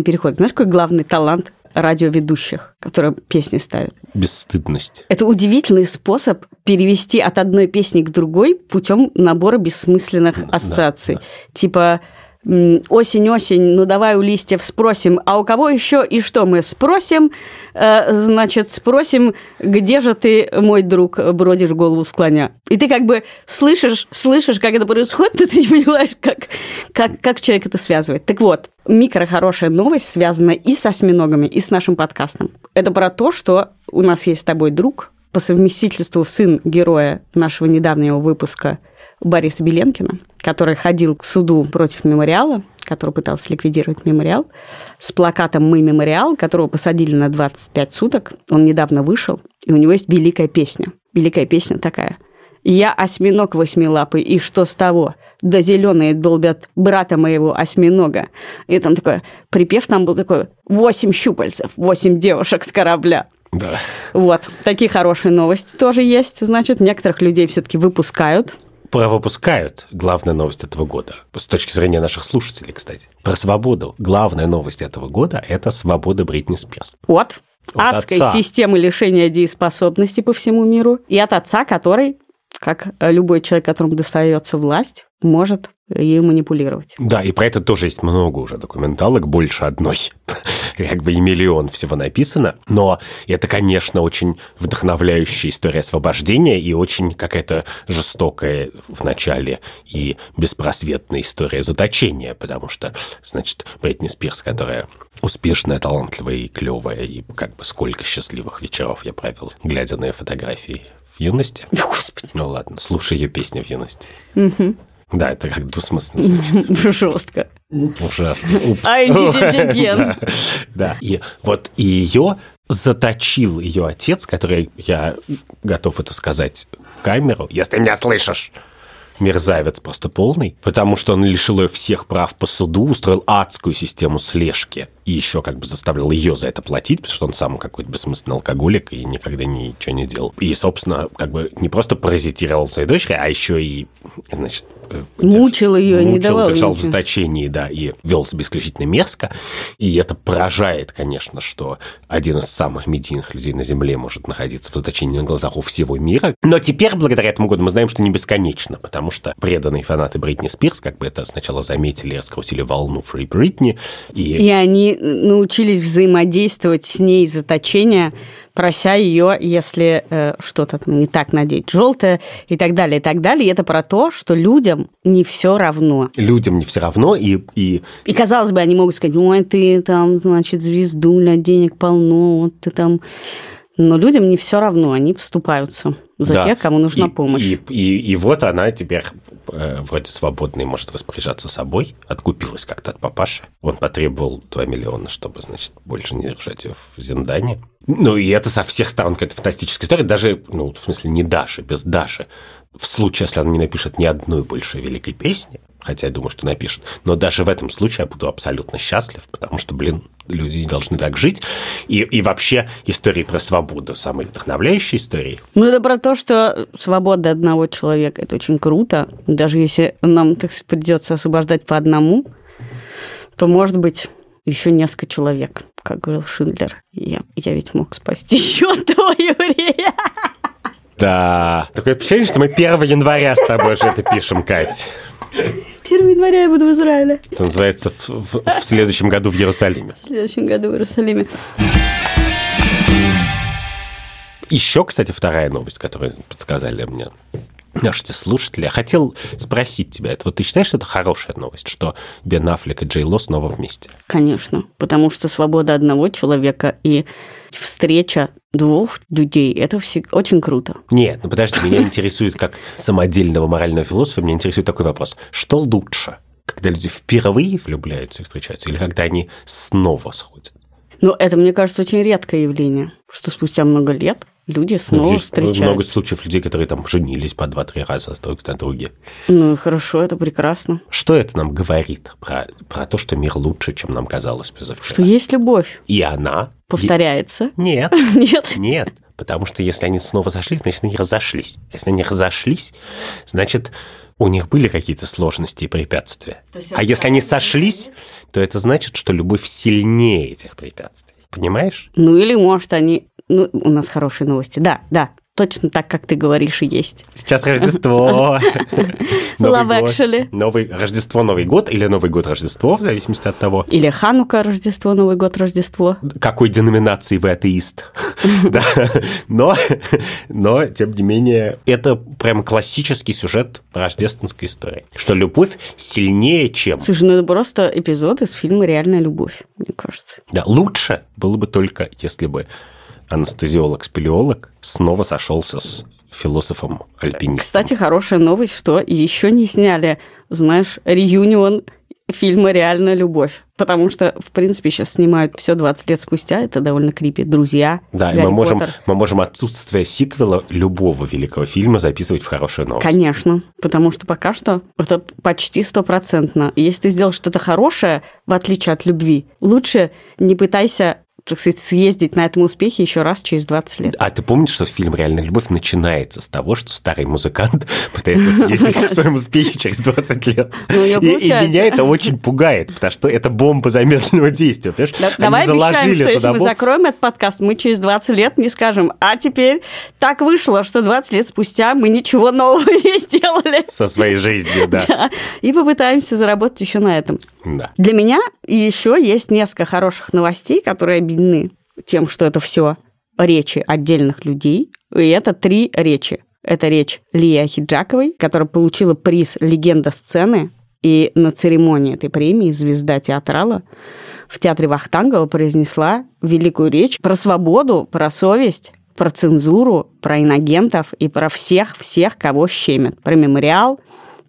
[SPEAKER 1] удивительный переход. Знаешь, какой главный талант радиоведущих, которые песни ставят?
[SPEAKER 2] Бесстыдность.
[SPEAKER 1] Это удивительный способ перевести от одной песни к другой путем набора бессмысленных ассоциаций. Да, да. Типа осень-осень, ну давай у листьев спросим, а у кого еще и что мы спросим? Э, значит, спросим, где же ты, мой друг, бродишь голову склоня? И ты как бы слышишь, слышишь, как это происходит, но ты не понимаешь, как, как, как человек это связывает. Так вот, микро хорошая новость связана и с осьминогами, и с нашим подкастом. Это про то, что у нас есть с тобой друг, по совместительству сын героя нашего недавнего выпуска Бориса Беленкина, который ходил к суду против мемориала, который пытался ликвидировать мемориал, с плакатом «Мы мемориал», которого посадили на 25 суток. Он недавно вышел, и у него есть великая песня. Великая песня такая. «Я осьминог восьмилапый, и что с того? Да зеленые долбят брата моего осьминога». И там такой, припев там был такой «Восемь щупальцев, восемь девушек с корабля».
[SPEAKER 2] Да.
[SPEAKER 1] Вот, такие хорошие новости тоже есть. Значит, некоторых людей все-таки выпускают
[SPEAKER 2] выпускают главная новость этого года, с точки зрения наших слушателей, кстати. Про свободу. Главная новость этого года – это свобода Бритни Спирс.
[SPEAKER 1] От, от адской отца. системы лишения дееспособности по всему миру и от отца, который, как любой человек, которому достается власть, может ей манипулировать.
[SPEAKER 2] Да, и про это тоже есть много уже документалок, больше одной. как бы и миллион всего написано. Но это, конечно, очень вдохновляющая история освобождения и очень какая-то жестокая в начале и беспросветная история заточения, потому что, значит, Бритни Спирс, которая успешная, талантливая и клевая, и как бы сколько счастливых вечеров я провел, глядя на ее фотографии в юности.
[SPEAKER 1] Господи.
[SPEAKER 2] Ну ладно, слушай ее песни в юности.
[SPEAKER 1] Угу.
[SPEAKER 2] Да, это как двусмысленно звучит.
[SPEAKER 1] Жестко.
[SPEAKER 2] Ужасно. Упс.
[SPEAKER 1] I did it.
[SPEAKER 2] Да, и вот ее заточил ее отец, который, я готов это сказать в камеру, если меня слышишь, мерзавец просто полный, потому что он лишил ее всех прав по суду, устроил адскую систему слежки и еще как бы заставлял ее за это платить, потому что он сам какой-то бессмысленный алкоголик и никогда ничего не делал. И, собственно, как бы не просто паразитировал своей дочери, а еще и, значит...
[SPEAKER 1] Э, мучил ее, мучил, не давал
[SPEAKER 2] держал ничего. в заточении, да, и вел себя исключительно мерзко. И это поражает, конечно, что один из самых медийных людей на Земле может находиться в заточении на глазах у всего мира. Но теперь, благодаря этому году, мы знаем, что не бесконечно, потому что преданные фанаты Бритни Спирс, как бы это сначала заметили, раскрутили волну Free Britney.
[SPEAKER 1] И, и они научились взаимодействовать с ней заточения, прося ее, если э, что-то не так надеть, желтое и так далее, и так далее. И это про то, что людям не все равно.
[SPEAKER 2] Людям не все равно, и...
[SPEAKER 1] И, и казалось бы, они могут сказать, ой, ты там, значит, звездуля, денег полно, вот ты там... Но людям не все равно, они вступаются за да. тех, кому нужна
[SPEAKER 2] и,
[SPEAKER 1] помощь.
[SPEAKER 2] И, и, и вот она теперь э, вроде свободной может распоряжаться собой, откупилась как-то от папаши. Он потребовал 2 миллиона, чтобы, значит, больше не держать ее в Зиндане. Ну, и это со всех сторон какая-то фантастическая история. Даже, ну, в смысле, не Даши, без Даши. В случае, если она не напишет ни одной больше великой песни, хотя я думаю, что напишет, но даже в этом случае я буду абсолютно счастлив, потому что, блин, люди не должны так жить. И, и вообще истории про свободу, самые вдохновляющие истории.
[SPEAKER 1] Ну, это про то, что свобода одного человека – это очень круто. Даже если нам, так сказать, придется освобождать по одному, то, может быть, еще несколько человек, как говорил Шиндлер. Я, я ведь мог спасти еще одного еврея.
[SPEAKER 2] Да. Такое впечатление, что мы 1 января с тобой же это пишем, Кать.
[SPEAKER 1] 1 января я буду в Израиле.
[SPEAKER 2] Это называется в, в, в следующем году в Иерусалиме.
[SPEAKER 1] В следующем году в Иерусалиме.
[SPEAKER 2] Еще, кстати, вторая новость, которую подсказали мне наши слушатели. Я хотел спросить тебя, это вот ты считаешь, что это хорошая новость, что Бен Аффлек и Джей Ло снова вместе?
[SPEAKER 1] Конечно, потому что свобода одного человека и встреча двух людей, это все очень круто.
[SPEAKER 2] Нет, ну подожди, меня интересует как самодельного морального философа, меня интересует такой вопрос. Что лучше, когда люди впервые влюбляются и встречаются, или когда они снова сходят?
[SPEAKER 1] Ну, это, мне кажется, очень редкое явление, что спустя много лет люди снова
[SPEAKER 2] ну,
[SPEAKER 1] встречаются.
[SPEAKER 2] много случаев людей, которые там женились по два-три раза друг на друге.
[SPEAKER 1] Ну, хорошо, это прекрасно.
[SPEAKER 2] Что это нам говорит про, про то, что мир лучше, чем нам казалось позавчера?
[SPEAKER 1] Что есть любовь.
[SPEAKER 2] И она...
[SPEAKER 1] Повторяется.
[SPEAKER 2] Е... Нет.
[SPEAKER 1] Нет.
[SPEAKER 2] Нет. Потому что если они снова сошлись, значит, они разошлись. Если они разошлись, значит, у них были какие-то сложности и препятствия. А если они сошлись, то это значит, что любовь сильнее этих препятствий. Понимаешь?
[SPEAKER 1] Ну или, может, они... Ну, у нас хорошие новости. Да, да, точно так, как ты говоришь, и есть.
[SPEAKER 2] Сейчас Рождество.
[SPEAKER 1] Love. Actually.
[SPEAKER 2] Новый Рождество, Новый год или Новый год, Рождество, в зависимости от того,
[SPEAKER 1] Или Ханука, Рождество, Новый год, Рождество.
[SPEAKER 2] какой деноминации вы атеист. Да. Но, но, тем не менее, это прям классический сюжет рождественской истории. Что любовь сильнее, чем...
[SPEAKER 1] Слушай, ну это просто эпизод из фильма «Реальная любовь», мне кажется.
[SPEAKER 2] Да, лучше было бы только, если бы анестезиолог-спелеолог снова сошелся с философом-альпинистом.
[SPEAKER 1] Кстати, хорошая новость, что еще не сняли, знаешь, реюнион фильма «Реальная любовь». Потому что, в принципе, сейчас снимают все 20 лет спустя. Это довольно крипи. «Друзья»,
[SPEAKER 2] Да, и
[SPEAKER 1] «Гарри
[SPEAKER 2] мы можем,
[SPEAKER 1] Поттер».
[SPEAKER 2] мы можем отсутствие сиквела любого великого фильма записывать в хорошую новость.
[SPEAKER 1] Конечно, потому что пока что это почти стопроцентно. Если ты сделал что-то хорошее, в отличие от любви, лучше не пытайся так сказать, съездить на этом успехе еще раз через 20 лет.
[SPEAKER 2] А ты помнишь, что фильм «Реальная любовь» начинается с того, что старый музыкант пытается съездить на своем успехе через 20 лет?
[SPEAKER 1] Ну, и
[SPEAKER 2] меня это очень пугает, потому что это бомба замедленного действия.
[SPEAKER 1] Да- давай обещаем, что если мы закроем этот подкаст, мы через 20 лет не скажем, а теперь так вышло, что 20 лет спустя мы ничего нового не сделали.
[SPEAKER 2] со своей жизнью, да.
[SPEAKER 1] Да. И попытаемся заработать еще на этом.
[SPEAKER 2] Да.
[SPEAKER 1] Для меня еще есть несколько хороших новостей, которые объединены тем, что это все речи отдельных людей. И это три речи. Это речь Лии Ахиджаковой, которая получила приз «Легенда сцены». И на церемонии этой премии «Звезда театрала» в театре Вахтангова произнесла великую речь про свободу, про совесть, про цензуру, про инагентов и про всех-всех, кого щемят. Про мемориал,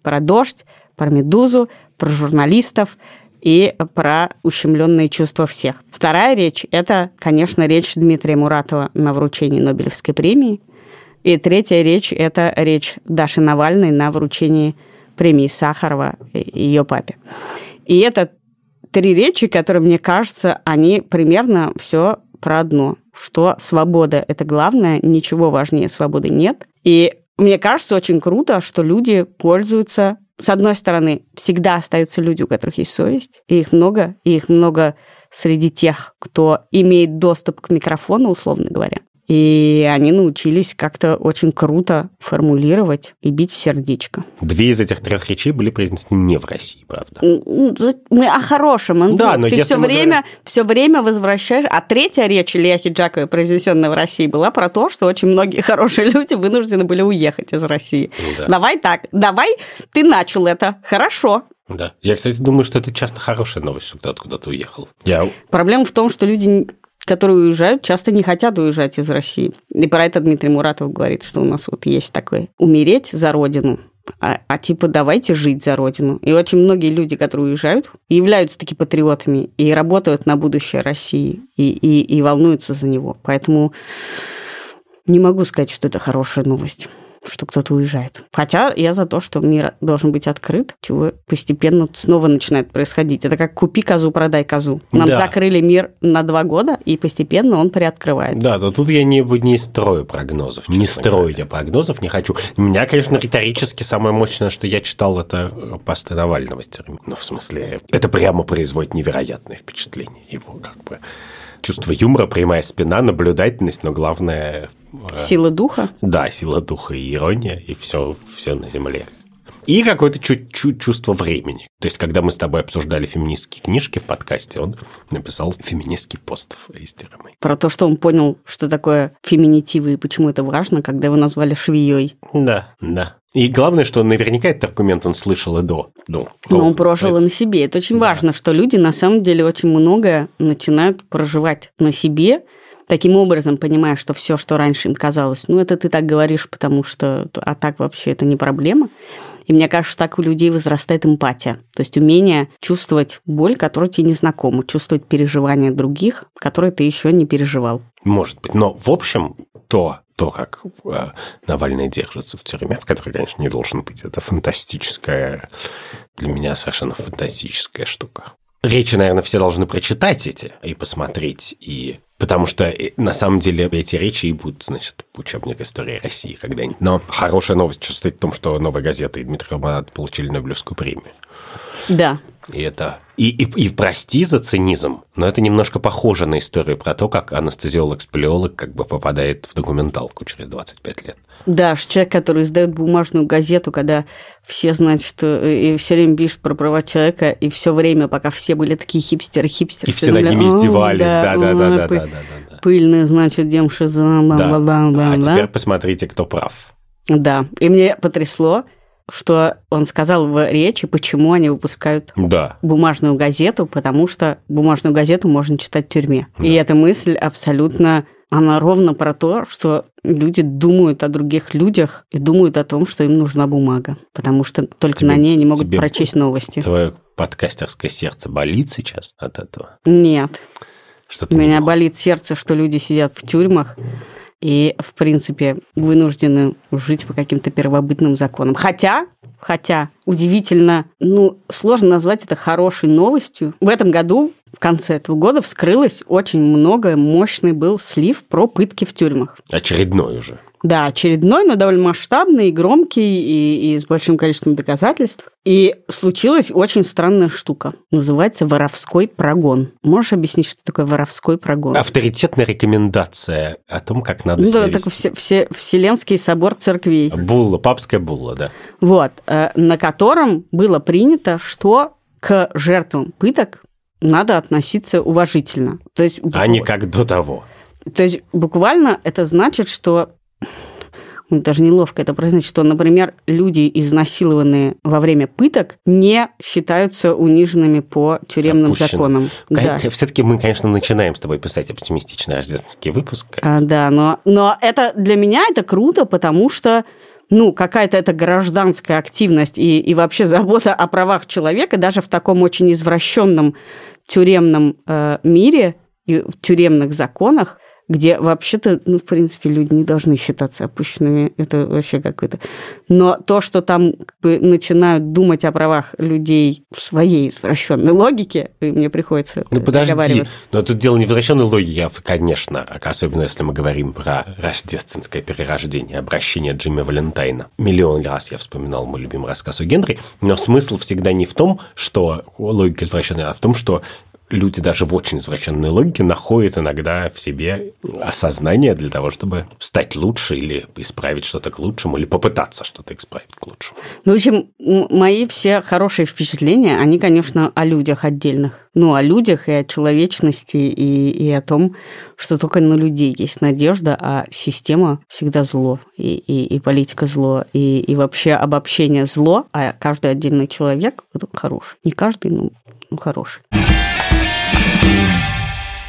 [SPEAKER 1] про дождь, про медузу, про журналистов и про ущемленные чувства всех. Вторая речь – это, конечно, речь Дмитрия Муратова на вручении Нобелевской премии. И третья речь – это речь Даши Навальной на вручении премии Сахарова ее папе. И это три речи, которые, мне кажется, они примерно все про одно, что свобода – это главное, ничего важнее свободы нет. И мне кажется, очень круто, что люди пользуются с одной стороны, всегда остаются люди, у которых есть совесть, и их много, и их много среди тех, кто имеет доступ к микрофону, условно говоря. И они научились как-то очень круто формулировать и бить в сердечко.
[SPEAKER 2] Две из этих трех речей были произнесены не в России, правда.
[SPEAKER 1] Ну, Мы о хорошем, Андрей.
[SPEAKER 2] Да, но
[SPEAKER 1] Ты все время,
[SPEAKER 2] говорим-
[SPEAKER 1] все время возвращаешь. А третья речь Илья Хиджаковой, произнесенная в России, была про то, что очень многие хорошие люди вынуждены были уехать из России.
[SPEAKER 2] Да.
[SPEAKER 1] Давай так, давай, ты начал это, хорошо.
[SPEAKER 2] Да. Я, кстати, думаю, что это часто хорошая новость, что кто-то куда-то уехал. Я
[SPEAKER 1] Проблема в том, что люди, которые уезжают, часто не хотят уезжать из России. И про это Дмитрий Муратов говорит, что у нас вот есть такое умереть за родину, а, а типа давайте жить за родину. И очень многие люди, которые уезжают, являются таки патриотами и работают на будущее России и, и, и волнуются за него. Поэтому не могу сказать, что это хорошая новость. Что кто-то уезжает. Хотя я за то, что мир должен быть открыт, чего постепенно снова начинает происходить. Это как купи козу, продай козу. Нам
[SPEAKER 2] Да.
[SPEAKER 1] закрыли мир на два года, и постепенно он приоткрывается.
[SPEAKER 2] Да, но тут я не, не строю прогнозов. Не строю я прогнозов, не хочу. У меня, конечно, риторически самое мощное, что я читал, это э, посты Навального с Ну, в смысле, это прямо производит невероятное впечатление. Его как бы чувство юмора, прямая спина, наблюдательность, но главное... э,
[SPEAKER 1] Сила духа.
[SPEAKER 2] Да, сила духа и ирония, и все, все на земле. И какое-то чуть-чуть чувство времени. То есть, когда мы с тобой обсуждали феминистские книжки в подкасте, он написал феминистский пост в Истерамой.
[SPEAKER 1] Про то, что он понял, что такое феминитивы и почему это важно, когда его назвали швеей.
[SPEAKER 2] Да, да. И главное, что наверняка этот аргумент он слышал и до. Ну,
[SPEAKER 1] Но он прожил и
[SPEAKER 2] Поэтому-
[SPEAKER 1] на себе. Это очень
[SPEAKER 2] Да.
[SPEAKER 1] важно, что люди на самом деле очень многое начинают проживать на себе, таким образом понимая, что все, что раньше им казалось, ну это ты так говоришь, потому что, а так вообще это не проблема. И мне кажется, так у людей возрастает эмпатия. То есть умение чувствовать боль, которая тебе не знакома, чувствовать переживания других, которые ты еще не переживал.
[SPEAKER 2] Может быть. Но, в общем, то, то как э, Навальный держится в тюрьме, в которой, конечно, не должен быть, это фантастическая, для меня совершенно фантастическая штука. Речи, наверное, все должны прочитать эти и посмотреть, и Потому что э, на самом деле эти речи и будут, значит, учебник истории России когда-нибудь. Но хорошая новость состоит в том, что «Новая газета» и Дмитрий Романат получили Нобелевскую премию.
[SPEAKER 1] Да.
[SPEAKER 2] И это... И, и, и прости за цинизм, но это немножко похоже на историю про то, как анестезиолог-спелеолог как бы попадает в документалку через 25 лет.
[SPEAKER 1] Да, человек, который издает бумажную газету, когда все, значит, э, и все время пишут про права человека, и все время, пока все были такие хипстеры, хипстеры.
[SPEAKER 2] И все над ними
[SPEAKER 1] «О,
[SPEAKER 2] издевались, да-да-да.
[SPEAKER 1] Пыльные, значит, бла-бла-бла.
[SPEAKER 2] А теперь посмотрите, кто прав.
[SPEAKER 1] Да, и мне потрясло, что он сказал в речи, почему они выпускают
[SPEAKER 2] Да.
[SPEAKER 1] бумажную газету, потому что бумажную газету можно читать в тюрьме. И эта мысль абсолютно, она ровно про то, что люди думают о других людях и думают о том, что им нужна бумага, потому что только
[SPEAKER 2] Тебе-
[SPEAKER 1] на ней они могут прочесть новости.
[SPEAKER 2] Твое подкастерское сердце болит сейчас от этого?
[SPEAKER 1] Нет,
[SPEAKER 2] Что
[SPEAKER 1] у меня
[SPEAKER 2] не-
[SPEAKER 1] болит сердце, что люди сидят в тюрьмах и, в принципе, вынуждены жить по каким-то первобытным законам. Хотя, хотя, удивительно, ну, сложно назвать это хорошей новостью. В этом году, в конце этого года, вскрылось очень много, мощный был слив про пытки в тюрьмах.
[SPEAKER 2] Очередной уже.
[SPEAKER 1] Да, очередной, но довольно масштабный, и громкий, и, и с большим количеством доказательств. И случилась очень странная штука. Называется воровской прогон. Можешь объяснить, что такое воровской прогон?
[SPEAKER 2] Авторитетная рекомендация о том, как надо
[SPEAKER 1] Ну
[SPEAKER 2] себя
[SPEAKER 1] да,
[SPEAKER 2] вести.
[SPEAKER 1] так все, все, Вселенский собор церквей.
[SPEAKER 2] Булла, папская булла, да.
[SPEAKER 1] Вот, э, на котором было принято, что к жертвам пыток надо относиться уважительно. То есть,
[SPEAKER 2] А не как до того.
[SPEAKER 1] То есть буквально это значит, что даже неловко это произносить, что, например, люди, изнасилованные во время пыток, не считаются униженными по тюремным
[SPEAKER 2] Опущены.
[SPEAKER 1] законам. Да.
[SPEAKER 2] Все-таки мы, конечно, начинаем с тобой писать оптимистичный рождественский выпуск.
[SPEAKER 1] А, да, но, но это для меня это круто, потому что ну, какая-то это гражданская активность и, и вообще забота о правах человека даже в таком очень извращенном тюремном э, мире и в тюремных законах, где вообще-то, ну, в принципе, люди не должны считаться опущенными. Это вообще какое-то... Но то, что там как бы, начинают думать о правах людей в своей извращенной логике, мне приходится
[SPEAKER 2] Ну
[SPEAKER 1] э,
[SPEAKER 2] подожди,
[SPEAKER 1] договариваться.
[SPEAKER 2] но тут дело не в возвращенной логике, а, конечно, особенно если мы говорим про рождественское перерождение, обращение Джимми Валентайна. Миллион раз я вспоминал мой любимый рассказ о Генри, но смысл всегда не в том, что логика извращенная, а в том, что люди даже в очень извращенной логике находят иногда в себе осознание для того, чтобы стать лучше или исправить что-то к лучшему, или попытаться что-то исправить к лучшему.
[SPEAKER 1] Ну, в общем, мои все хорошие впечатления, они, конечно, о людях отдельных. Ну, о людях и о человечности, и, и о том, что только на людей есть надежда, а система всегда зло, и, и, и политика зло, и, и вообще обобщение зло, а каждый отдельный человек хороший. Не каждый, но хороший.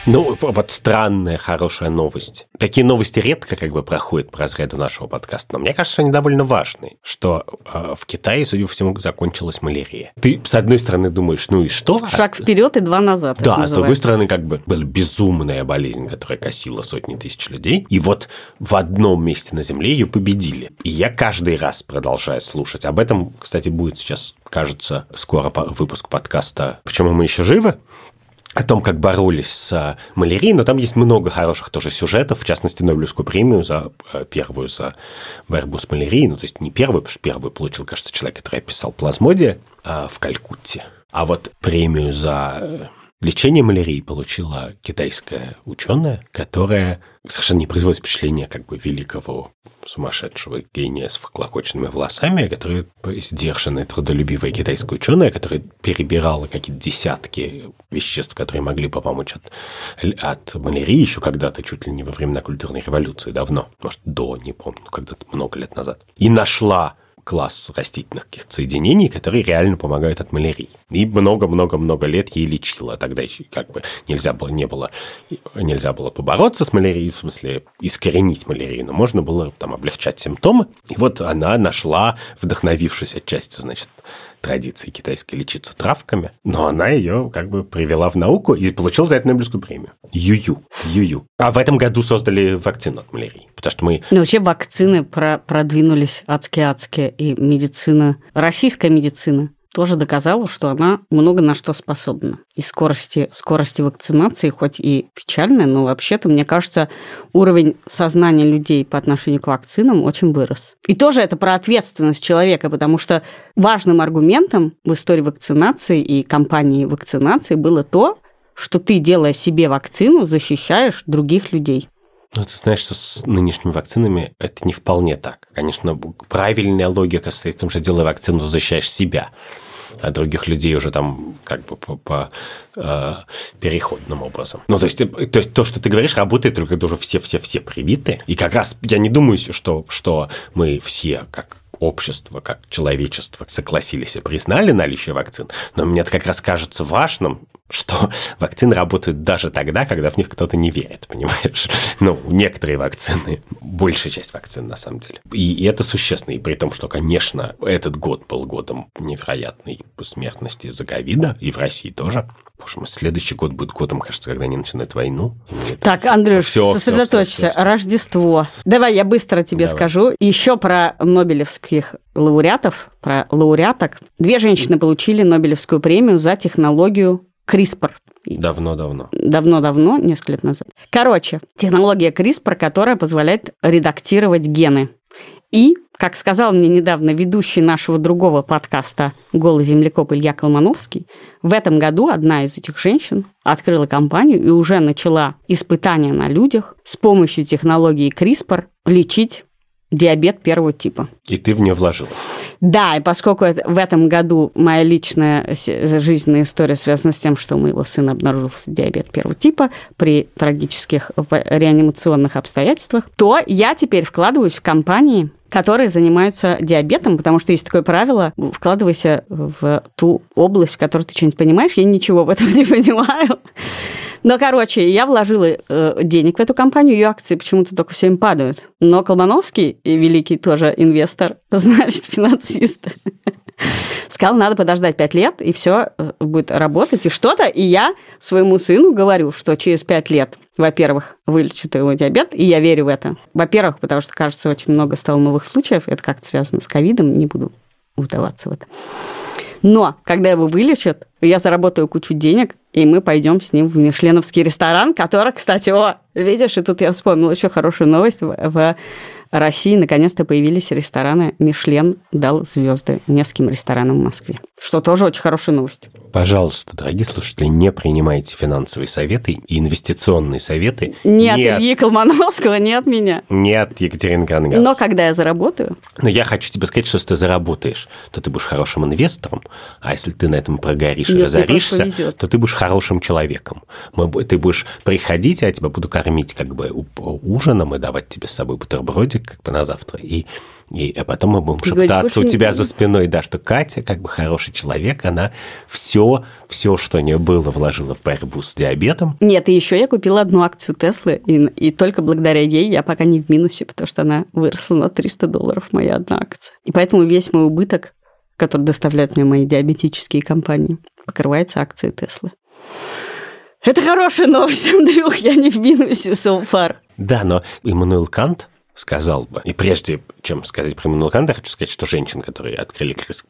[SPEAKER 2] Ну, вот странная, хорошая новость. Такие новости редко как бы проходят по разряду нашего подкаста, но мне кажется, они довольно важны, что э, в Китае, судя по всему, закончилась малярия. Ты, с одной стороны, думаешь, ну и что?
[SPEAKER 1] Шаг вперед и два назад.
[SPEAKER 2] Да, а с другой стороны, как бы была безумная болезнь, которая косила сотни тысяч людей, и вот в одном месте на Земле ее победили. И я каждый раз продолжаю слушать. Об этом, кстати, будет сейчас, кажется, скоро выпуск подкаста «Почему мы еще живы?», о том, как боролись с малярией, но там есть много хороших тоже сюжетов, в частности, Нобелевскую премию за э, первую за борьбу с малярией, ну, то есть не первую, потому что первую получил, кажется, человек, который описал плазмодия э, в Калькутте, а вот премию за э, лечение малярии получила китайская ученая, которая совершенно не производит впечатления как бы великого сумасшедшего гения с вклокоченными волосами, которая сдержанная, трудолюбивая китайская ученая, которая перебирала какие-то десятки веществ, которые могли бы помочь от, от малярии еще когда-то, чуть ли не во времена культурной революции, давно, может, до, не помню, когда-то много лет назад. И нашла класс растительных соединений, которые реально помогают от малярии. И много-много-много лет ей лечила. Тогда еще как бы нельзя было, не было, нельзя было побороться с малярией, в смысле искоренить малярию, но можно было там облегчать симптомы. И вот она нашла, вдохновившись отчасти, значит, традиции китайской лечиться травками, но она ее как бы привела в науку и получила за это Нобелевскую премию. Юю. Юю. А в этом году создали вакцину от малярии. Потому что мы...
[SPEAKER 1] Ну, вообще вакцины про продвинулись адски-адски, и медицина, российская медицина тоже доказала, что она много на что способна. И скорости, скорости вакцинации, хоть и печальная, но вообще-то, мне кажется, уровень сознания людей по отношению к вакцинам очень вырос. И тоже это про ответственность человека, потому что важным аргументом в истории вакцинации и кампании вакцинации было то, что ты, делая себе вакцину, защищаешь других людей.
[SPEAKER 2] Ну, ты знаешь, что с нынешними вакцинами это не вполне так. Конечно, правильная логика состоит в том, что делая вакцину, защищаешь себя а других людей уже там как бы по, по э, переходным образом. Ну, то есть, то есть то, что ты говоришь, работает только когда уже все-все-все привиты. И как раз я не думаю, что, что мы все, как общество, как человечество согласились и признали наличие вакцин, но мне это как раз кажется важным, что вакцины работают даже тогда, когда в них кто-то не верит, понимаешь? Ну, некоторые вакцины, большая часть вакцин на самом деле. И, и это существенно, и при том, что, конечно, этот год был годом невероятной смертности из-за ковида, и в России тоже. Боже мой, следующий год будет годом, кажется, когда они начинают войну.
[SPEAKER 1] Так, Андрюш, все, сосредоточься. Все, все, все. Рождество. Давай я быстро тебе Давай. скажу. Еще про нобелевских лауреатов, про лауреаток. Две женщины получили Нобелевскую премию за технологию CRISPR.
[SPEAKER 2] Давно-давно.
[SPEAKER 1] Давно-давно, несколько лет назад. Короче, технология CRISPR, которая позволяет редактировать гены. И, как сказал мне недавно ведущий нашего другого подкаста «Голый землекоп» Илья Колмановский, в этом году одна из этих женщин открыла компанию и уже начала испытания на людях с помощью технологии CRISPR лечить диабет первого типа.
[SPEAKER 2] И ты в нее вложила.
[SPEAKER 1] Да, и поскольку в этом году моя личная жизненная история связана с тем, что у моего сына обнаружился диабет первого типа при трагических реанимационных обстоятельствах, то я теперь вкладываюсь в компании, которые занимаются диабетом, потому что есть такое правило, вкладывайся в ту область, в которой ты что-нибудь понимаешь. Я ничего в этом не понимаю. Но, короче, я вложила э, денег в эту компанию, ее акции почему-то только все им падают. Но Колмановский, великий тоже инвестор, значит, финансист, сказал, надо подождать пять лет, и все э, будет работать, и что-то. И я своему сыну говорю, что через пять лет, во-первых, вылечит его диабет, и я верю в это. Во-первых, потому что, кажется, очень много стало новых случаев, это как-то связано с ковидом, не буду удаваться в это. Но когда его вылечат, я заработаю кучу денег, и мы пойдем с ним в Мишленовский ресторан, который, кстати, о, видишь, и тут я вспомнила еще хорошую новость. В, России наконец-то появились рестораны. Мишлен дал звезды нескольким ресторанам в Москве, что тоже очень хорошая новость.
[SPEAKER 2] Пожалуйста, дорогие слушатели, не принимайте финансовые советы и инвестиционные советы.
[SPEAKER 1] Не от Ильи Колмановского, не от меня.
[SPEAKER 2] Не от Екатерины Кангас.
[SPEAKER 1] Но когда я заработаю...
[SPEAKER 2] Но я хочу тебе сказать, что если ты заработаешь, то ты будешь хорошим инвестором, а если ты на этом прогоришь Нет, и разоришься, то ты будешь хорошим человеком. Мы, ты будешь приходить, а я тебя буду кормить как бы ужином и давать тебе с собой бутербродик, как бы на завтра. И, и а потом мы будем
[SPEAKER 1] Ты говоришь,
[SPEAKER 2] шептаться у
[SPEAKER 1] больше
[SPEAKER 2] тебя
[SPEAKER 1] не-
[SPEAKER 2] за спиной, да, что Катя как бы хороший человек, она все, все, что у нее было, вложила в борьбу с диабетом.
[SPEAKER 1] Нет, и еще я купила одну акцию Теслы, и, и только благодаря ей я пока не в минусе, потому что она выросла на 300 долларов, моя одна акция. И поэтому весь мой убыток, который доставляют мне мои диабетические компании, покрывается акцией Теслы. Это хорошая новость, Андрюх, я не в минусе so far.
[SPEAKER 2] Да, но Иммануил Кант сказал бы, и прежде чем сказать про Иммануила Канта, хочу сказать, что женщин, которые открыли крыс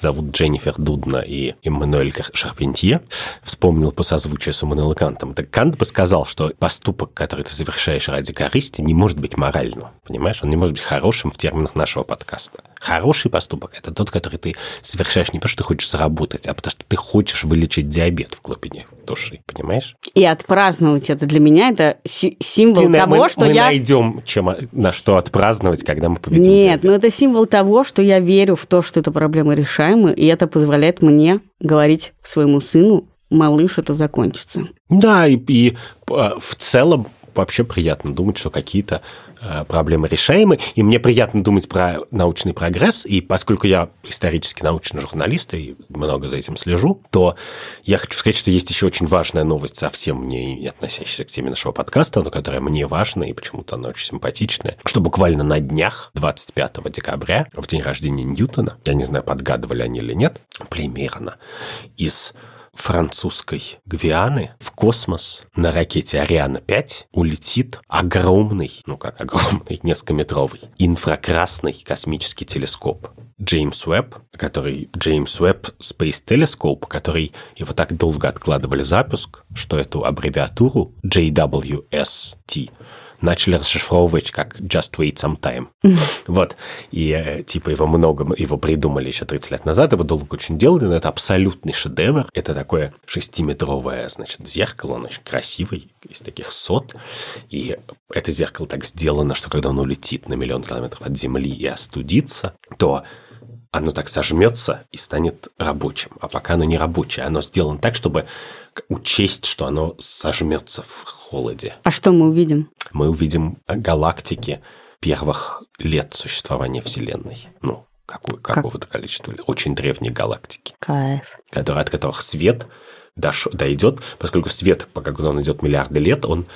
[SPEAKER 2] зовут Дженнифер Дудна и Эммануэль Шарпентье, вспомнил по созвучию с Иммануилом Кантом. Так Кант бы сказал, что поступок, который ты совершаешь ради корысти, не может быть моральным. Понимаешь? Он не может быть хорошим в терминах нашего подкаста. Хороший поступок – это тот, который ты совершаешь не потому, что ты хочешь заработать, а потому что ты хочешь вылечить диабет в глубине души. Понимаешь?
[SPEAKER 1] И отпраздновать это для меня это си- символ
[SPEAKER 2] Ты
[SPEAKER 1] того,
[SPEAKER 2] мы,
[SPEAKER 1] что
[SPEAKER 2] мы
[SPEAKER 1] я...
[SPEAKER 2] найдем, чем, на что отпраздновать, когда мы победим
[SPEAKER 1] Нет,
[SPEAKER 2] диабет.
[SPEAKER 1] ну это символ того, что я верю в то, что эта проблема решаема, и это позволяет мне говорить своему сыну, малыш, это закончится.
[SPEAKER 2] Да, и, и, а, в целом вообще приятно думать, что какие-то проблемы решаемы, и мне приятно думать про научный прогресс, и поскольку я исторически научный журналист и много за этим слежу, то я хочу сказать, что есть еще очень важная новость, совсем не относящаяся к теме нашего подкаста, но которая мне важна, и почему-то она очень симпатичная, что буквально на днях, 25 декабря, в день рождения Ньютона, я не знаю, подгадывали они или нет, примерно из французской Гвианы в космос на ракете Ариана-5 улетит огромный, ну как огромный, несколькометровый, инфракрасный космический телескоп. Джеймс Уэбб, который Джеймс Уэбб Space Telescope, который его так долго откладывали запуск, что эту аббревиатуру JWST начали расшифровывать как Just Wait Some Time. Вот. И э, типа его много, его придумали еще 30 лет назад, его долго очень делали, но это абсолютный шедевр. Это такое шестиметровое, значит, зеркало, он очень красивый, из таких сот. И это зеркало так сделано, что когда оно летит на миллион километров от Земли и остудится, то оно так сожмется и станет рабочим. А пока оно не рабочее, оно сделано так, чтобы учесть, что оно сожмется в холоде.
[SPEAKER 1] А что мы увидим?
[SPEAKER 2] Мы увидим галактики первых лет существования Вселенной. Ну, какую, какого-то количества лет. Очень древние галактики,
[SPEAKER 1] Кайф.
[SPEAKER 2] которые, от которых свет дош- дойдет, поскольку свет, пока он идет миллиарды лет, он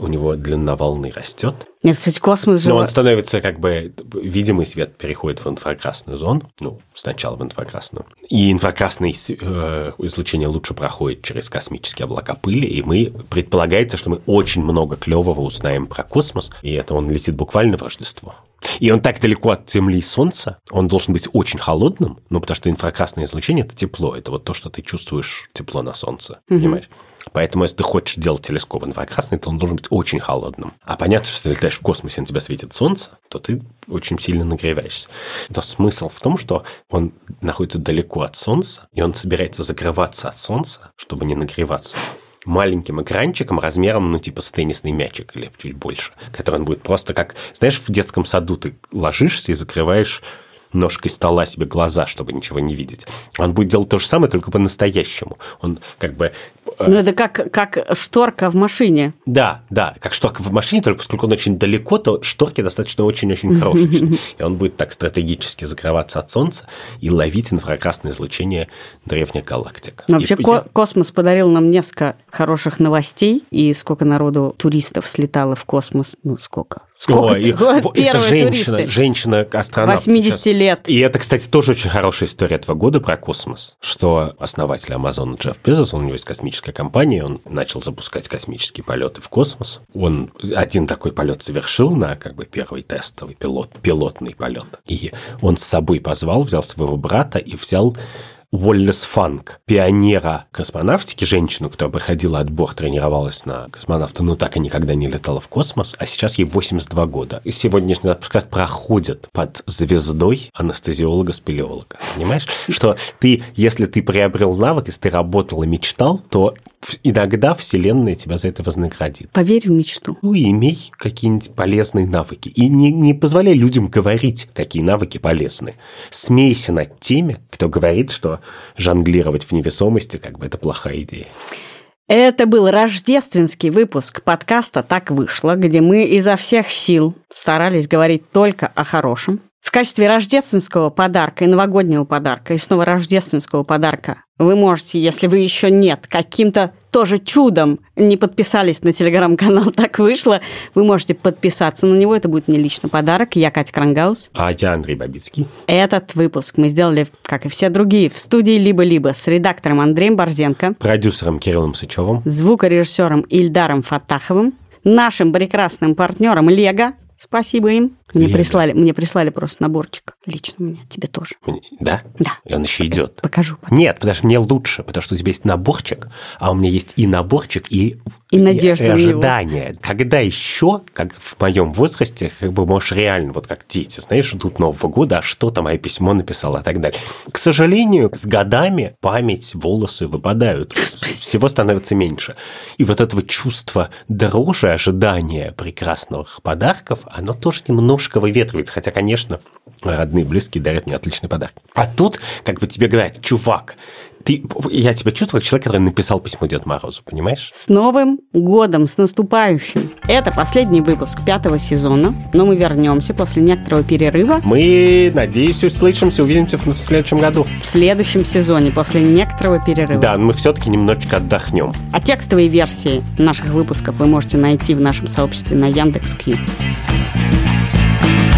[SPEAKER 2] у него длина волны растет,
[SPEAKER 1] Нет, кстати, космос же...
[SPEAKER 2] но он становится как бы... Видимый свет переходит в инфракрасную зону. Ну, сначала в инфракрасную. И инфракрасное э, излучение лучше проходит через космические облака пыли. И мы... Предполагается, что мы очень много клевого узнаем про космос. И это он летит буквально в Рождество. И он так далеко от Земли и Солнца, он должен быть очень холодным, ну, потому что инфракрасное излучение – это тепло, это вот то, что ты чувствуешь тепло на Солнце, понимаешь? Поэтому, если ты хочешь делать телескоп инфракрасный, то он должен быть очень холодным. А понятно, что ты летаешь в космосе, на тебя светит солнце, то ты очень сильно нагреваешься. Но смысл в том, что он находится далеко от солнца, и он собирается закрываться от солнца, чтобы не нагреваться маленьким экранчиком размером, ну, типа с теннисный мячик или чуть больше, который он будет просто как... Знаешь, в детском саду ты ложишься и закрываешь ножкой стола себе глаза, чтобы ничего не видеть. Он будет делать то же самое, только по-настоящему. Он как бы... э,
[SPEAKER 1] Ну, это как, как шторка в машине.
[SPEAKER 2] Да, да, как шторка в машине, только поскольку он очень далеко, то шторки достаточно очень-очень крошечные. И он будет так стратегически закрываться от Солнца и ловить инфракрасное излучение древних галактик.
[SPEAKER 1] Но вообще
[SPEAKER 2] И-
[SPEAKER 1] ко- космос подарил нам несколько хороших новостей, и сколько народу туристов слетало в космос. Ну, сколько? Сколько?
[SPEAKER 2] Ой, и- во- это женщина,
[SPEAKER 1] туристы.
[SPEAKER 2] женщина-астронавт.
[SPEAKER 1] 80
[SPEAKER 2] сейчас.
[SPEAKER 1] лет.
[SPEAKER 2] И это, кстати, тоже очень хорошая история этого года про космос, что основатель Амазона Джефф Безос, он у него есть космическая компания, он начал запускать космические полеты в космос. Он один такой полет совершил на как бы первый тестовый пилот, пилотный полет. И он с собой позвал, взял своего брата и взял Уоллес Фанк, пионера космонавтики, женщину, которая проходила отбор, тренировалась на космонавта, но так и никогда не летала в космос, а сейчас ей 82 года. И сегодняшний подкаст проходит под звездой анестезиолога-спелеолога. Понимаешь, что ты, если ты приобрел навык, если ты работал и мечтал, то иногда Вселенная тебя за это вознаградит.
[SPEAKER 1] Поверь в мечту.
[SPEAKER 2] Ну и имей какие-нибудь полезные навыки. И не, не позволяй людям говорить, какие навыки полезны. Смейся над теми, кто говорит, что жонглировать в невесомости как бы это плохая идея.
[SPEAKER 1] Это был рождественский выпуск подкаста «Так вышло», где мы изо всех сил старались говорить только о хорошем. В качестве рождественского подарка и новогоднего подарка, и снова рождественского подарка вы можете, если вы еще нет, каким-то тоже чудом не подписались на телеграм-канал «Так вышло», вы можете подписаться на него. Это будет мне лично подарок. Я Катя Крангаус.
[SPEAKER 2] А я Андрей Бабицкий.
[SPEAKER 1] Этот выпуск мы сделали, как и все другие, в студии «Либо-либо» с редактором Андреем Борзенко,
[SPEAKER 2] Продюсером Кириллом Сычевым.
[SPEAKER 1] звукорежиссером Ильдаром Фатаховым, нашим прекрасным партнером Лего. Спасибо им. Мне
[SPEAKER 2] Лего.
[SPEAKER 1] прислали, мне прислали просто наборчик. Лично мне, тебе тоже.
[SPEAKER 2] Да?
[SPEAKER 1] Да.
[SPEAKER 2] И он еще идет.
[SPEAKER 1] Покажу. потом.
[SPEAKER 2] Нет, потому что мне лучше, потому что у тебя есть наборчик, а у меня есть и наборчик, и,
[SPEAKER 1] И надежда на него.
[SPEAKER 2] ожидание. Когда еще, как в моем возрасте, как бы можешь реально, вот как дети, знаешь, ждут Нового года, а что там мое письмо написало и так далее. К сожалению, с годами память, волосы выпадают, всего становится меньше. И вот этого чувства дрожи, ожидания прекрасных подарков, оно тоже немножко выветривается. Хотя, конечно, родные, близкие дарят мне отличный подарок. А тут как бы тебе говорят, чувак, ты, я тебя чувствую как человек, который написал письмо Деду Морозу, понимаешь?
[SPEAKER 1] С Новым годом, с наступающим. Это последний выпуск пятого сезона, но мы вернемся после некоторого перерыва
[SPEAKER 2] Мы, надеюсь, услышимся, увидимся в следующем году.
[SPEAKER 1] в следующем сезоне, после некоторого перерыва.
[SPEAKER 2] Да, мы все-таки немножечко отдохнем.
[SPEAKER 1] А текстовые версии наших выпусков вы можете найти в нашем сообществе на Яндекс.Кью. Thank you